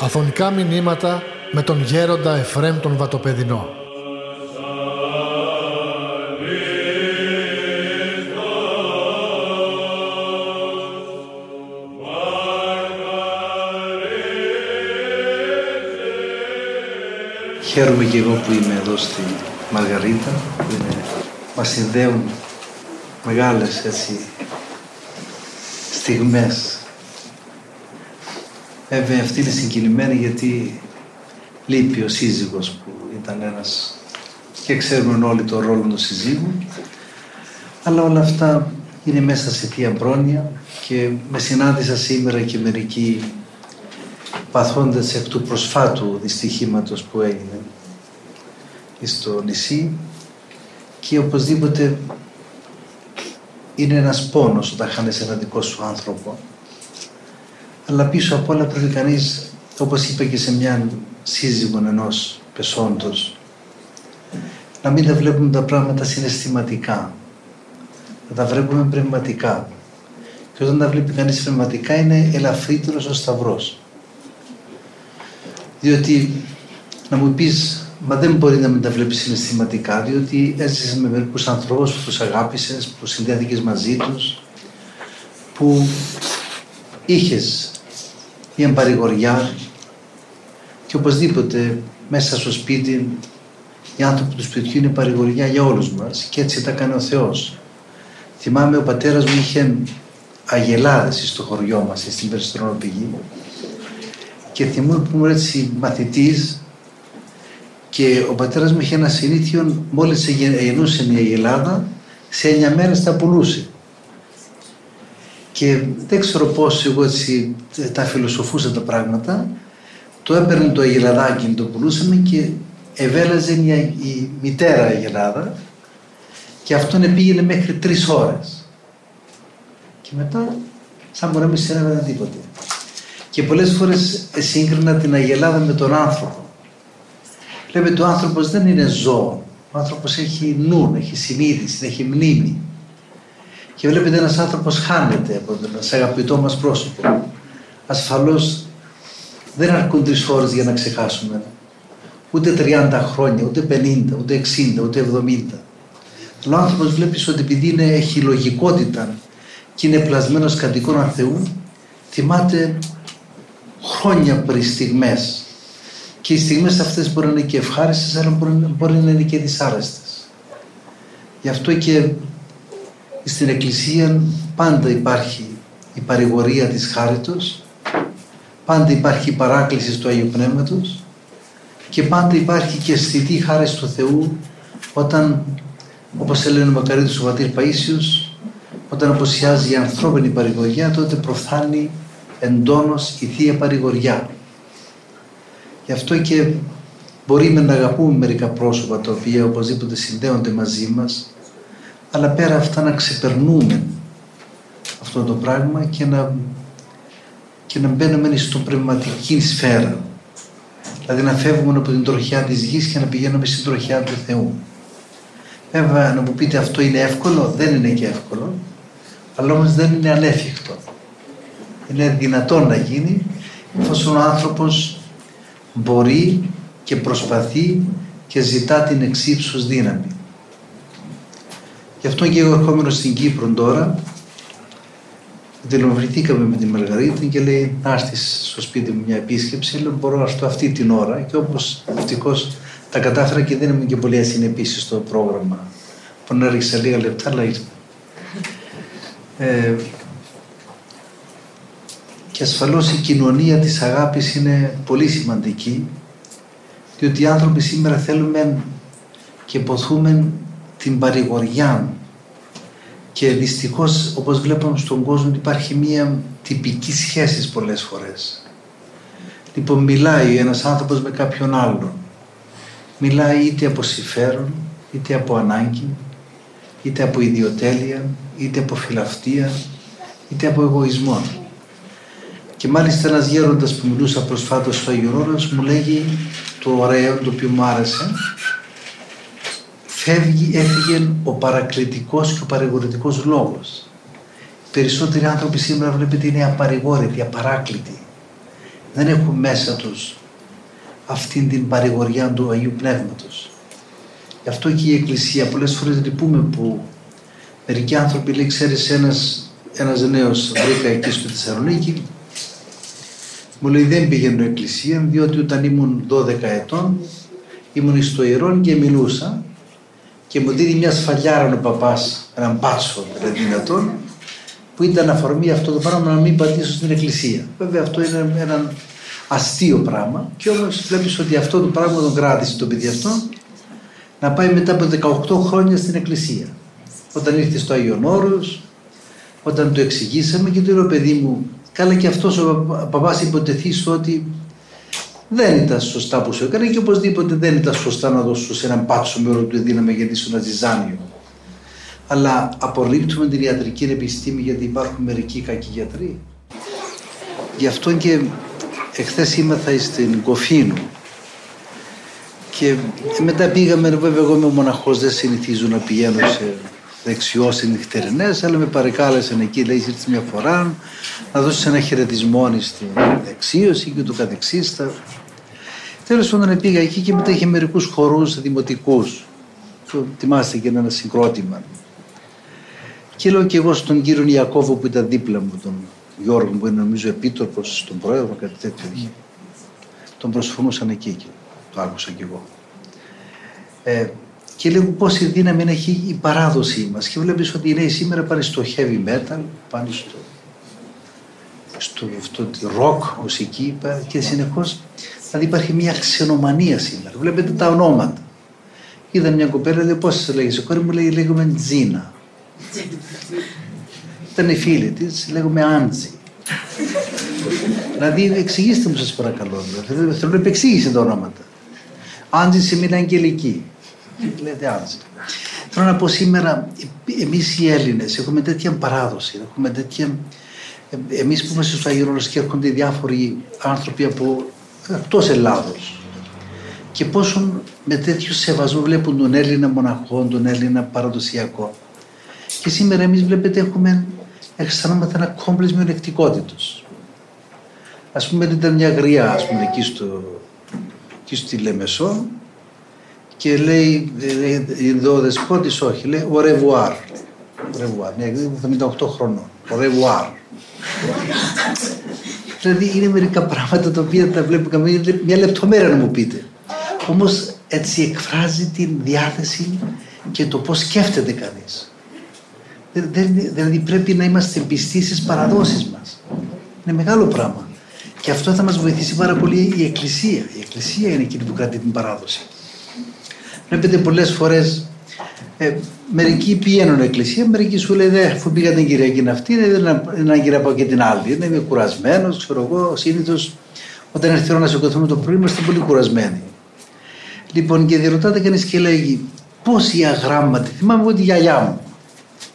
Αφωνικά μηνύματα με τον γέροντα Εφρέμ τον Βατοπεδινό. Χαίρομαι και εγώ που είμαι εδώ στη Μαργαρίτα, που είναι, μας συνδέουν μεγάλες έτσι, στιγμές. Βέβαια αυτή είναι συγκινημένη γιατί λείπει ο σύζυγος που ήταν ένας και ξέρουμε όλοι το ρόλο του συζύγου αλλά όλα αυτά είναι μέσα σε θεία πρόνοια και με συνάντησα σήμερα και μερικοί παθώντας εκ του προσφάτου δυστυχήματος που έγινε στο νησί και οπωσδήποτε είναι ένας πόνος όταν χάνεις ένα δικό σου άνθρωπο. Αλλά πίσω απ' όλα πρέπει κανείς όπως είπα και σε μια σύζυγον ενός πεσόντος να μην τα βλέπουμε τα πράγματα συναισθηματικά. Να τα βλέπουμε πνευματικά. Και όταν τα βλέπει κανείς πνευματικά είναι ελαφρύτερος ο σταυρός. Διότι να μου πεις μα δεν μπορεί να μην τα βλέπεις συναισθηματικά διότι έζησες με μερικούς ανθρώπους που τους αγάπησες, που συνδέθηκες μαζί τους που είχες μια παρηγοριά και οπωσδήποτε μέσα στο σπίτι οι άνθρωποι του σπιτιού είναι παρηγοριά για όλους μας και έτσι τα κάνει ο Θεός. Θυμάμαι ο πατέρας μου είχε αγελάδες στο χωριό μας, στην Περιστρονοπηγή και θυμούμαι που ήμουν έτσι μαθητής και ο πατέρας μου είχε ένα συνήθιο μόλις γεννούσε μια αγελάδα σε 9 μέρες τα πουλούσε. Και δεν ξέρω πώς εγώ έτσι τα φιλοσοφούσα τα πράγματα. Το έπαιρνε το αγελαδάκι, το πουλούσαμε και ευέλαζε μια, η μητέρα αγελάδα και αυτόν πήγαινε μέχρι τρεις ώρες. Και μετά σαν μπορεί να μην συνέβαινε τίποτε. Και πολλές φορές σύγκρινα την αγελάδα με τον άνθρωπο. Λέμε ο άνθρωπος δεν είναι ζώο. Ο άνθρωπος έχει νου, έχει συνείδηση, έχει μνήμη. Και βλέπετε ένας άνθρωπος χάνεται από τον αγαπητό μας πρόσωπο. Ασφαλώς δεν αρκούν τρεις ώρες για να ξεχάσουμε. Ούτε 30 χρόνια, ούτε 50, ούτε 60, ούτε 70. Ο άνθρωπος βλέπεις ότι επειδή είναι, έχει λογικότητα και είναι πλασμένος κατ' εικόνα Θεού, θυμάται χρόνια πριν στιγμές. Και οι στιγμές αυτές μπορεί να είναι και ευχάριστες, αλλά μπορεί, μπορεί να είναι και δυσάρεστες. Γι' αυτό και στην Εκκλησία πάντα υπάρχει η παρηγορία της χάριτος, πάντα υπάρχει η παράκληση του Αγίου Πνεύματος και πάντα υπάρχει και αισθητή χάρη του Θεού όταν, όπως έλεγε ο Μακαρίτης ο Πατήρ Παΐσιος, όταν αποσιάζει η ανθρώπινη παρηγοριά, τότε προφθάνει εντόνως η Θεία Παρηγοριά. Γι' αυτό και μπορεί να αγαπούμε μερικά πρόσωπα τα οποία οπωσδήποτε συνδέονται μαζί μας αλλά πέρα αυτά να ξεπερνούμε αυτό το πράγμα και να, και να μπαίνουμε στην πνευματική σφαίρα. Δηλαδή να φεύγουμε από την τροχιά της γης και να πηγαίνουμε στην τροχιά του Θεού. Βέβαια να μου πείτε αυτό είναι εύκολο, δεν είναι και εύκολο, αλλά όμως δεν είναι ανέφικτο. Είναι δυνατόν να γίνει εφόσον ο άνθρωπος μπορεί και προσπαθεί και ζητά την εξύψους δύναμη. Γι' αυτό και εγώ ερχόμενος στην Κύπρο τώρα, δηλωβηθήκαμε με τη Μαργαρίτη και λέει να έρθεις στο σπίτι μου μια επίσκεψη. Λέω μπορώ να έρθω αυτή την ώρα και όπως ευτυχώς τα κατάφερα και δεν ήμουν και πολύ ασυνεπής στο πρόγραμμα. Που να έριξα λίγα λεπτά, αλλά ήρθα. Ε, και ασφαλώς η κοινωνία της αγάπης είναι πολύ σημαντική διότι οι άνθρωποι σήμερα θέλουμε και ποθούμε την παρηγοριά και δυστυχώς όπως βλέπουμε στον κόσμο υπάρχει μία τυπική σχέση πολλές φορές. Λοιπόν μιλάει ένας άνθρωπος με κάποιον άλλον. Μιλάει είτε από συμφέρον, είτε από ανάγκη, είτε από ιδιοτέλεια, είτε από φιλαυτία, είτε από εγωισμό. Και μάλιστα ένας γέροντας που μιλούσα προσφάτως στο Αγιορώνας μου λέγει το ωραίο, το οποίο μου άρεσε, φεύγει, έφυγε ο παρακλητικός και ο παρηγορητικός λόγος. Οι περισσότεροι άνθρωποι σήμερα βλέπετε είναι απαρηγόρητοι, απαράκλητοι. Δεν έχουν μέσα τους αυτήν την παρηγοριά του Αγίου Πνεύματος. Γι' αυτό και η Εκκλησία πολλές φορές λυπούμε που μερικοί άνθρωποι λέει ξέρεις ένας, ένας νέος βρήκα εκεί στο Θεσσαλονίκη μου λέει δεν πήγαινε εκκλησία διότι όταν ήμουν 12 ετών ήμουν στο ιερόν και μιλούσα και μου δίνει μια σφαλιάρα ο παπάς, έναν μπάτσο δηλαδή δυνατόν που ήταν αφορμή αυτό το πράγμα να μην πατήσω στην εκκλησία. Βέβαια αυτό είναι ένα αστείο πράγμα και όμως βλέπεις ότι αυτό το πράγμα τον κράτησε το παιδί αυτό να πάει μετά από 18 χρόνια στην εκκλησία. Όταν ήρθε στο Άγιον Όρος, όταν το εξηγήσαμε και του είπε παιδί μου καλά και αυτός ο παπάς υποτεθείς στο ότι δεν ήταν σωστά που σου έκανε και οπωσδήποτε δεν ήταν σωστά να δώσω σε έναν πάτσο με όλο του δύναμη γιατί σου ένα ζυζάνιο. Αλλά απορρίπτουμε την ιατρική επιστήμη γιατί υπάρχουν μερικοί κακοί γιατροί. Γι' αυτό και εχθές ήμαθα στην Κοφίνου και μετά πήγαμε, βέβαια εγώ είμαι μοναχός, δεν συνηθίζω να πηγαίνω σε δεξιός νυχτερινές, αλλά με παρεκάλεσαν εκεί, λέει, ήρθε μια φορά να δώσει ένα χαιρετισμό στην δεξίωση και του καθεξής. Τέλος πάντων πήγα εκεί και μετά είχε μερικούς χορούς δημοτικούς. Θυμάστε και ένα συγκρότημα. Και λέω και εγώ στον κύριο Ιακώβο που ήταν δίπλα μου, τον Γιώργο που είναι νομίζω επίτροπος στον πρόεδρο, κάτι τέτοιο είχε. Τον προσφωνούσαν εκεί και το άκουσα κι εγώ. Ε, και λέω πόση δύναμη έχει η παράδοσή μας και βλέπεις ότι οι νέοι σήμερα πάνε στο heavy metal, πάνε στο, στο, στο rock, μουσική και συνεχώς Δηλαδή υπάρχει μια ξενομανία σήμερα. Βλέπετε τα ονόματα. Είδα μια κοπέλα, λέει πώς σε λέγεσαι. κόρη μου λέει λέγομαι Τζίνα. Ήταν η φίλη της, λέγομαι Άντζη. δηλαδή εξηγήστε μου σας παρακαλώ. Θέλω να επεξήγησε τα ονόματα. Άντζη σημαίνει αγγελική. Λέτε Άντζη. Θέλω να πω σήμερα, εμείς οι Έλληνες έχουμε τέτοια παράδοση, έχουμε τέτοια. Εμείς που είμαστε στο Αγίρονο και έρχονται διάφοροι άνθρωποι από εκτός Ελλάδος και πόσο με τέτοιο σεβασμό βλέπουν τον Έλληνα μοναχό, τον Έλληνα παραδοσιακό. Και σήμερα εμείς βλέπετε έχουμε, αισθανόμαστε ένα κόμπλες μειονεκτικότητος. Ας πούμε ήταν μια γριά ας πούμε, εκεί, στο, εκεί στη Λεμεσό και λέει, εδώ ο δεσπότης όχι, λέει au revoir. Revoir, μια 78 χρονών. Au revoir. Δηλαδή είναι μερικά πράγματα τα οποία τα βλέπω μια λεπτομέρεια να μου πείτε. Όμως έτσι εκφράζει την διάθεση και το πώς σκέφτεται κανείς. Δηλαδή πρέπει να είμαστε πιστοί στις παραδόσεις μας. Είναι μεγάλο πράγμα. Και αυτό θα μας βοηθήσει πάρα πολύ η Εκκλησία. Η Εκκλησία είναι εκείνη που κρατεί την παράδοση. Βλέπετε πολλές φορές ε, μερικοί πηγαίνουν εκκλησία, μερικοί σου λέει, αφού πήγα την Κυριακή αυτή, δεν είναι να από και την άλλη. Είναι είμαι κουρασμένος, ξέρω εγώ. Συνήθως όταν έρθει η ώρα να σηκωθούμε το πρωί, είμαστε πολύ κουρασμένοι. Λοιπόν, και διερωτάται κανείς και λέγει, πώ η αγράμματη, θυμάμαι εγώ τη γιαγιά μου,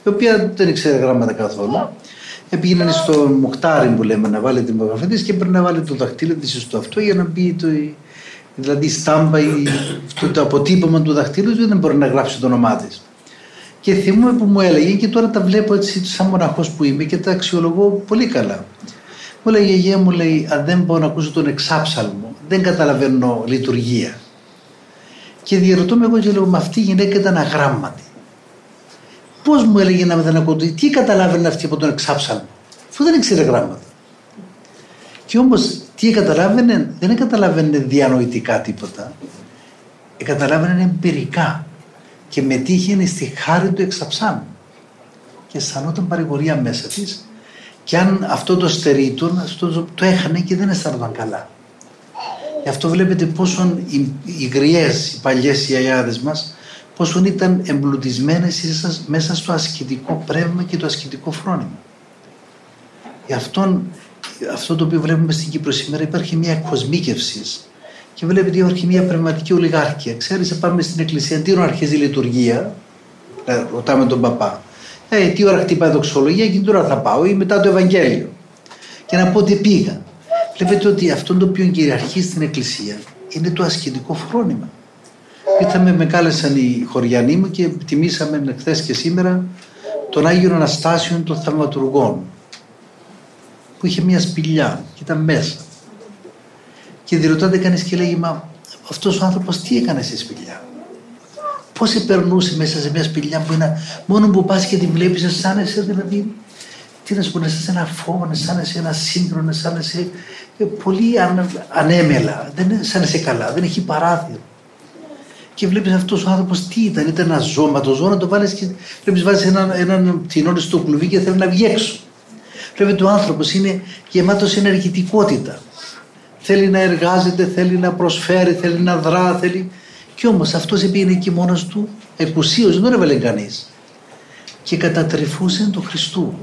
η οποία δεν ήξερε γράμματα καθόλου. Πήγαινε στο μοχτάρι που λέμε να βάλει την υπογραφή τη και πρέπει να βάλει το δαχτύλιο της στο αυτό για να μπει το, δηλαδή στάμπα ή το, το αποτύπωμα του δαχτύλου του δεν μπορεί να γράψει το όνομά της. Και θυμούμαι που μου έλεγε και τώρα τα βλέπω έτσι σαν μοναχός που είμαι και τα αξιολογώ πολύ καλά. Μου λέει η γιαγιά μου λέει αν δεν μπορώ να ακούσω τον εξάψαλμο δεν καταλαβαίνω λειτουργία. Και διαρωτώ με εγώ και λέω με αυτή η γυναίκα ήταν αγράμματη. Πώς μου έλεγε να δεν ακούω, τι καταλάβαινε αυτή από τον εξάψαλμο, αφού δεν ήξερε γράμματα. Και όμως τι καταλάβαινε, δεν καταλάβαινε διανοητικά τίποτα. Ε, καταλάβαινε εμπειρικά και μετήχε στη χάρη του εξαψάνου και αισθανόταν παρηγορία μέσα της και αν αυτό το στερήτων αυτό το, το έχανε και δεν αισθανόταν καλά. Γι' αυτό βλέπετε πόσο οι, οι γριές, οι παλιές οι αγιάδες μας πόσο ήταν εμπλουτισμένες μέσα στο ασκητικό πνεύμα και το ασκητικό φρόνημα. Γι' αυτό, αυτό το οποίο βλέπουμε στην Κύπρο σήμερα υπάρχει μια κοσμίκευση και βλέπετε ότι υπάρχει μια πνευματική ολιγάρχεια. Ξέρεις, πάμε στην εκκλησία, τι ώρα αρχίζει η λειτουργία, ε, ρωτάμε τον παπά. Ε, τι ώρα χτυπάει η δοξολογία και τι ώρα θα πάω ή μετά το Ευαγγέλιο. Και να πω ότι πήγα. Βλέπετε ότι αυτό το οποίο κυριαρχεί στην εκκλησία είναι το ασκητικό φρόνημα. Ήρθαμε, με κάλεσαν οι χωριανοί μου και τιμήσαμε χθες και σήμερα τον Άγιο Αναστάσιο των Θαυματουργών που είχε μια σπηλιά και ήταν μέσα. Και διρωτάται κανείς και λέει, Μα αυτός ο άνθρωπος τι έκανε στη σπηλιά; Πώς περνούσε μέσα σε μια σπηλιά που είναι μόνο που πας και την βλέπεις, αισθάνεσαι δηλαδή. Τι να σου πούνε, σε ένα φόβο, αισθάνεσαι ένα σύγχρονο, αισθάνεσαι ε, πολύ ανέμελα. Δεν αισθάνεσαι καλά, δεν έχει παράθυρο. Και βλέπεις αυτός ο άνθρωπος τι ήταν, ήταν ένα ζώο. Μα το ζώο να το βάλεις και βλέπεις, βάζεις έναν, έναν τεινόνι στο κλουβί και θέλει να βγει έξω. Βλέπει ο άνθρωπος είναι γεμάτος ενεργητικότητα. Θέλει να εργάζεται, θέλει να προσφέρει, θέλει να δρά, θέλει. Κι όμως αυτός πήγαινε εκεί μόνος του, εκουσίως, δεν τον έβαλε κανείς. Και κατατρεφούσε τον Χριστού.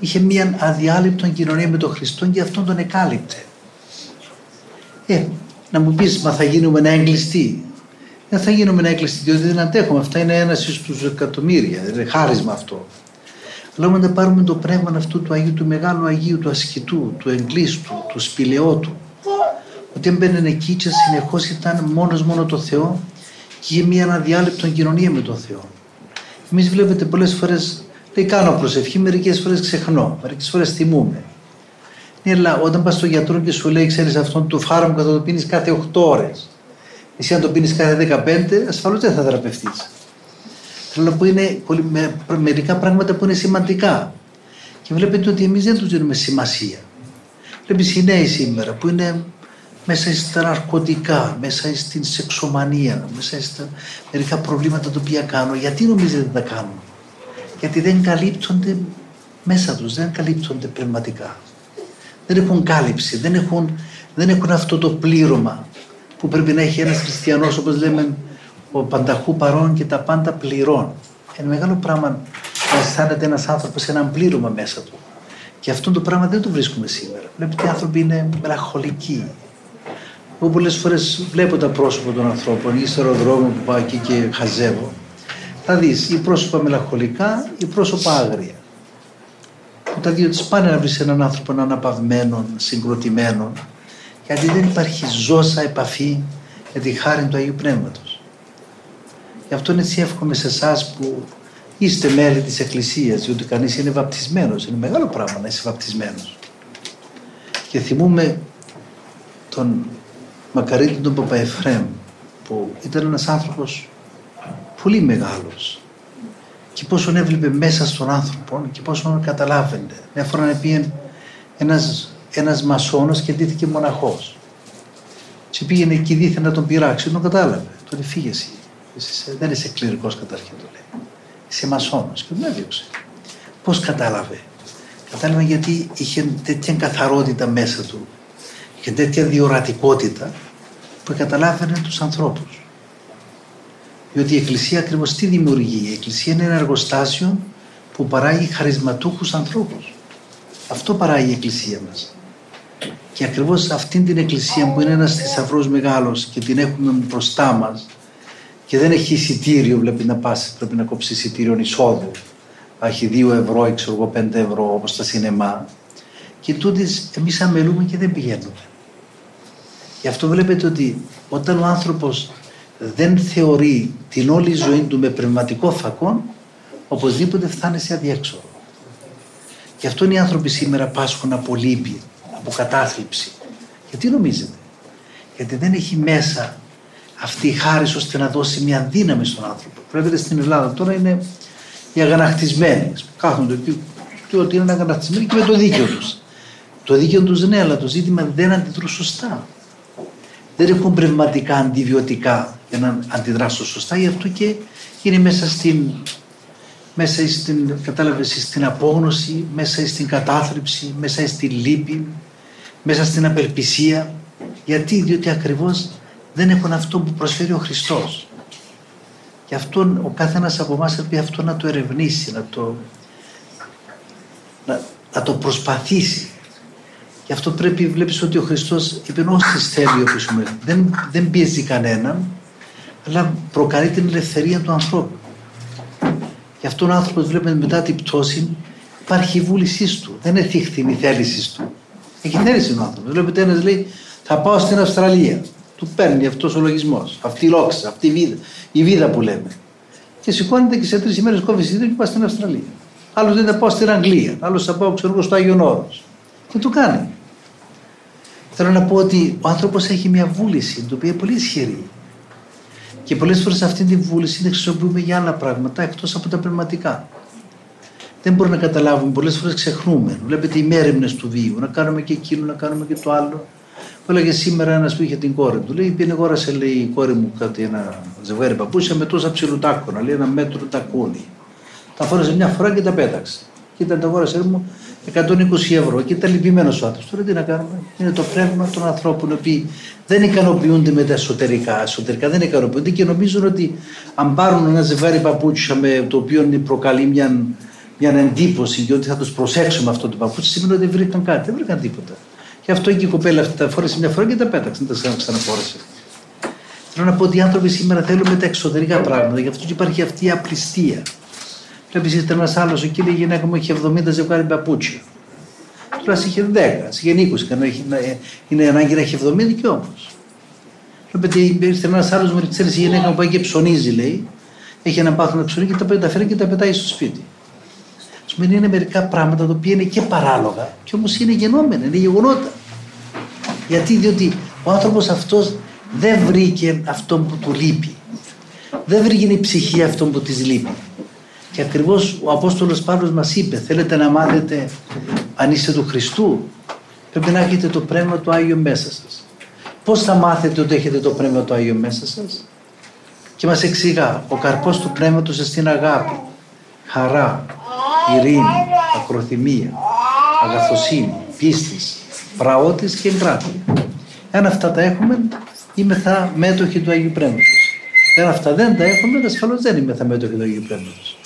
Είχε μια αδιάλειπτον κοινωνία με τον Χριστό και αυτόν τον εκάλυπτε. Ε, να μου πεις, μα θα γίνουμε ένα εγκλειστή. Δεν θα γίνουμε ένα εγκλειστή, διότι δεν αντέχουμε. Αυτά είναι ένα στους εκατομμύρια. Δεν είναι χάρισμα αυτό. Αλλά να πάρουμε το πνεύμα αυτού του Αγίου, του Μεγάλου Αγίου, του ασκητού, του εγκλήστου, του σπηλαιότου. Ότι έμπαινε εκεί και συνεχώς ήταν μόνος μόνο το Θεό και είχε μια αναδιάλειπτον κοινωνία με τον Θεό. Εμείς βλέπετε πολλές φορές, δεν κάνω προσευχή, μερικές φορές ξεχνώ, μερικές φορές θυμούμε. Ναι, αλλά όταν πας στο γιατρό και σου λέει, ξέρεις αυτόν το φάρμακο θα το πίνεις κάθε 8 ώρες. Εσύ αν το πίνεις κάθε 15, ασφαλώς δεν θα θεραπευτείς. Θέλω να πω είναι με, μερικά πράγματα που είναι σημαντικά. Και βλέπετε ότι εμείς δεν τους δίνουμε σημασία. Βλέπεις οι νέοι σήμερα που είναι μέσα στα ναρκωτικά, μέσα στην σεξομανία, μέσα στα μερικά προβλήματα τα οποία κάνουν. Γιατί νομίζετε δεν τα κάνουν; Γιατί δεν καλύπτονται μέσα τους, δεν καλύπτονται πνευματικά. Δεν έχουν κάλυψη, δεν έχουν, δεν έχουν αυτό το πλήρωμα που πρέπει να έχει ένας χριστιανός όπως λέμε ο πανταχού παρών και τα πάντα πληρών. Είναι μεγάλο πράγμα να αισθάνεται ένας άνθρωπος σε έναν πλήρωμα μέσα του. Και αυτό το πράγμα δεν το βρίσκουμε σήμερα. Βλέπετε, οι άνθρωποι είναι μελαγχολικοί. Εγώ πολλές φορές βλέπω τα πρόσωπα των ανθρώπων ή στο αεροδρόμιο που πάω εκεί και χαζεύω. Θα δεις ή πρόσωπα μελαγχολικά ή πρόσωπα άγρια. Τα δύο της πάνε να βρεις έναν άνθρωπο αναπαυμένο, συγκροτημένο, γιατί δεν υπάρχει ζώσα επαφή με τη χάρη του Αγίου Πνεύματος. Γι' αυτό έτσι εύχομαι σε εσάς που είστε μέλη της Εκκλησίας, διότι κανείς είναι βαπτισμένος. Είναι μεγάλο πράγμα να είσαι βαπτισμένος. Και θυμούμε τον μακαρίτη τον Παπαεφρέμ, που ήταν ένας άνθρωπος πολύ μεγάλος και πόσο έβλεπε μέσα στον άνθρωπο και πόσο καταλάβαινε. Μια φορά πήγε ένας, ένας μασόνος και ντύθηκε μοναχός. Και πήγαινε εκεί δίθεν να τον πειράξει, τον κατάλαβε. Τον φύγε εσύ δεν είσαι κληρικός καταρχήν το λέει. Είσαι μασόνο και τον έδιωξε. Πώς κατάλαβε; Κατάλαβε γιατί είχε τέτοια καθαρότητα μέσα του και τέτοια διορατικότητα που καταλάβαινε τους ανθρώπους. Διότι η Εκκλησία ακριβώς τι δημιουργεί; Η Εκκλησία είναι ένα εργοστάσιο που παράγει χαρισματούχους ανθρώπους. Αυτό παράγει η Εκκλησία μας. Και ακριβώς αυτήν την Εκκλησία που είναι ένας θησαυρός μεγάλος και την έχουμε μπροστά μας και δεν έχει εισιτήριο, βλέπει να πας, πρέπει να κόψεις εισιτήριο εισόδου. Έχει 2 ευρώ, ξέρω εγώ 5 ευρώ όπως στα σινεμά. Και τούτης εμείς αμελούμε και δεν πηγαίνουμε. Γι' αυτό βλέπετε ότι όταν ο άνθρωπος δεν θεωρεί την όλη ζωή του με πνευματικό φακό, οπωσδήποτε φτάνει σε αδιέξοδο. Γι' αυτό οι άνθρωποι σήμερα πάσχουν από λύπη, από κατάθλιψη. Γιατί νομίζετε; Γιατί δεν έχει μέσα αυτή η χάρη ώστε να δώσει μια δύναμη στον άνθρωπο. Βλέπετε στην Ελλάδα τώρα είναι οι αγανακτισμένοι. Κάθονται εκεί και ότι είναι αγανακτισμένοι και με το δίκαιο τους. Το δίκαιο τους ναι, αλλά το ζήτημα δεν αντιδρούν σωστά. Δεν έχουν πνευματικά αντιβιωτικά για να αντιδράσουν σωστά, γι' αυτό και είναι μέσα στην, μέσα στην, κατάλαβες, στην απόγνωση, μέσα στην κατάθλιψη, μέσα στην λύπη, μέσα στην απελπισία. Γιατί, διότι ακριβώς δεν έχουν αυτό που προσφέρει ο Χριστός. Και αυτό ο κάθε ένας από εμάς πρέπει αυτό να το ερευνήσει, να το, να, να το προσπαθήσει. Γι' αυτό πρέπει, βλέπεις ότι ο Χριστός είπε όσοι θέλει ο δεν, δεν πιέζει κανέναν, αλλά προκαλεί την ελευθερία του ανθρώπου. Γι' αυτό ο άνθρωπος βλέπετε μετά την πτώση υπάρχει η βούλησής του, δεν είναι η θέλησης του. Έχει θέληση ο άνθρωπος. Βλέπετε ένας λέει θα πάω στην Αυστραλία. Του παίρνει αυτός ο λογισμός, αυτή η λόξα, αυτή η βίδα, η βίδα που λέμε. Και σηκώνεται και σε τρεις ημέρες κόβει και πάει στην Αυστραλία. Άλλος δεν θα πάω στην Αγγλία, άλλος θα πάω ξέρω, στο Άγιον Όρος. Και το κάνει. Θέλω να πω ότι ο άνθρωπος έχει μια βούληση, την οποία είναι πολύ ισχυρή. Και πολλές φορές αυτή τη βούληση την χρησιμοποιούμε για άλλα πράγματα εκτός από τα πνευματικά. Δεν μπορούμε να καταλάβουμε, πολλές φορές ξεχνούμε. Βλέπετε οι μέρημνες του βίου, να κάνουμε και εκείνο, να κάνουμε και το άλλο. Μου έλεγε σήμερα ένας που είχε την κόρη του. Λέει: Πήγαινε αγόρασε λέει, η κόρη μου κάτι, ένα ζευγάρι παπούσια με τόσα ψιλοτάκονα. Λέει ένα μέτρο τακούνι. Τα φόρεσε μια φορά και τα πέταξε. Και ήταν τα αγόρασε μου 120 ευρώ και ήταν λυπημένος ο άνθρωπο. Τώρα τι να κάνουμε. Είναι το πνεύμα των ανθρώπων οι οποίοι δεν ικανοποιούνται με τα εσωτερικά. Εσωτερικά δεν ικανοποιούνται και νομίζουν ότι αν πάρουν ένα ζευγάρι παπούτσια με το οποίο προκαλεί μια, μια εντύπωση και ότι θα τους προσέξουμε αυτό το παπούτσι, σημαίνει ότι δεν βρήκαν κάτι. Δεν βρήκαν τίποτα. Και αυτό και η κοπέλα αυτή τα φόρεσε μια φορά και τα πέταξε. Δεν τα ξαναφόρεσε. Θέλω να πω ότι οι άνθρωποι σήμερα θέλουμε τα εξωτερικά πράγματα. Γι' αυτό και υπάρχει αυτή η απληστία. Βλέπεις ήταν ένας άλλος εκεί, η γυναίκα μου είχε 70 ζευγάρι παπούτσια. Τώρα είχε 10, είχε 20, είναι ανάγκη να έχει 70 και όμως. Βλέπετε, ήρθε ένας άλλος μου ξέρει η γυναίκα μου πάει και ψωνίζει, λέει. Έχει ένα πάθος να ψωνίζει και τα φέρει και τα πετάει στο σπίτι. Α είναι μερικά πράγματα τα οποία είναι και παράλογα και όμως είναι γεννόμενα, είναι γεγονότα. Γιατί, διότι ο άνθρωπος αυτός δεν βρήκε αυτό που του λείπει. Δεν βρήκε η ψυχή αυτό που της λείπει. Και ακριβώς ο Απόστολος Παύλος μας είπε θέλετε να μάθετε αν είστε του Χριστού; Πρέπει να έχετε το Πνεύμα του Άγιο μέσα σας. Πώς θα μάθετε ότι έχετε το Πνεύμα του Άγιο μέσα σας; Και μας εξηγά ο καρπός του Πνεύματος στην αγάπη, χαρά, ειρήνη, ακροθυμία, αγαθοσύνη, πίστης, πραότης και εγκράτη. Εάν αυτά τα έχουμε, είμαι θα μέτοχοι του Αγίου Πνεύματος. Εάν αυτά δεν τα έχουμε, ασφαλώς δεν είμαι θα μέτοχοι του Αγίου Πνεύματος.